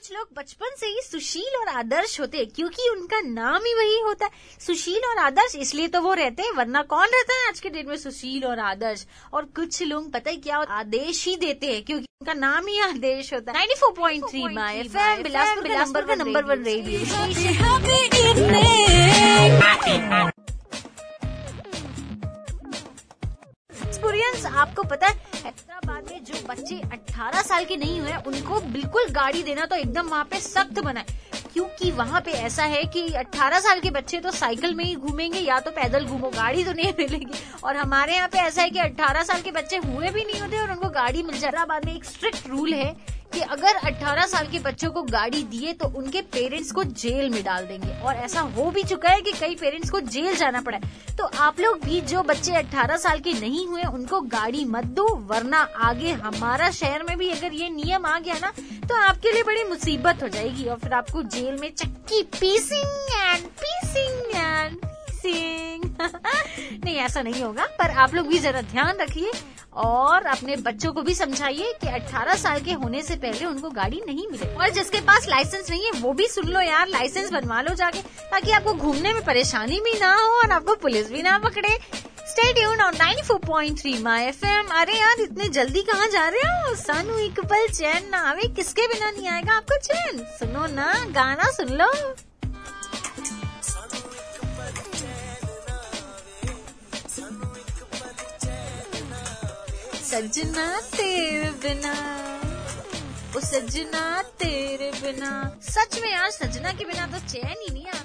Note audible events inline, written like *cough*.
कुछ लोग बचपन से ही सुशील और आदर्श होते हैं क्योंकि उनका नाम ही वही होता है। सुशील और आदर्श इसलिए तो वो रहते हैं वरना कौन रहता है आज के डेट में सुशील और आदर्श? और कुछ लोग पता है क्या आदेश ही देते हैं क्योंकि उनका नाम ही आदेश होता है। Ninety four point three my F M Bilaspur number one radio experience आपको पता है, हैदराबाद में जो बच्चे 18 साल के नहीं हुए उनको बिल्कुल गाड़ी देना तो एकदम वहाँ पे सख्त बना है। क्योंकि वहाँ पे ऐसा है कि 18 साल के बच्चे तो साइकिल में ही घूमेंगे या तो पैदल घूमो, गाड़ी तो नहीं *laughs* मिलेगी। और हमारे यहाँ पे ऐसा है कि 18 साल के बच्चे हुए भी नहीं होते और उनको गाड़ी मिल जाए। हैदराबाद में एक स्ट्रिक्ट रूल है कि अगर 18 साल के बच्चों को गाड़ी दिए तो उनके पेरेंट्स को जेल में डाल देंगे। और ऐसा हो भी चुका है कि कई पेरेंट्स को जेल जाना पड़ा है। तो आप लोग भी जो बच्चे 18 साल के नहीं हुए, उनको गाड़ी मत दो, वरना आगे हमारा शहर में भी अगर ये नियम आ गया ना तो आपके लिए बड़ी मुसीबत हो जाएगी। और फिर आपको जेल में चक्की पीसिंग एंड पीसिंग एंड पीसिंग। *laughs* नहीं, ऐसा नहीं होगा, पर आप लोग भी जरा ध्यान रखिए। और अपने बच्चों को भी समझाइए कि 18 साल के होने से पहले उनको गाड़ी नहीं मिले। और जिसके पास लाइसेंस नहीं है, वो भी सुन लो यार लाइसेंस बनवा लो जाके, ताकि आपको घूमने में परेशानी भी ना हो और आपको पुलिस भी ना पकड़े। Stay tune on 94.3 my FM अरे यार, इतने जल्दी कहाँ जा रहे हो? सानू एक पल चैन ना आवे, किसके बिना नहीं आएगा आपको चैन? सुनो ना, गाना सुन लो। सजना तेरे बिना ओ सजना तेरे बिना। सच में यार, सजना के बिना तो चैन ही नहीं आ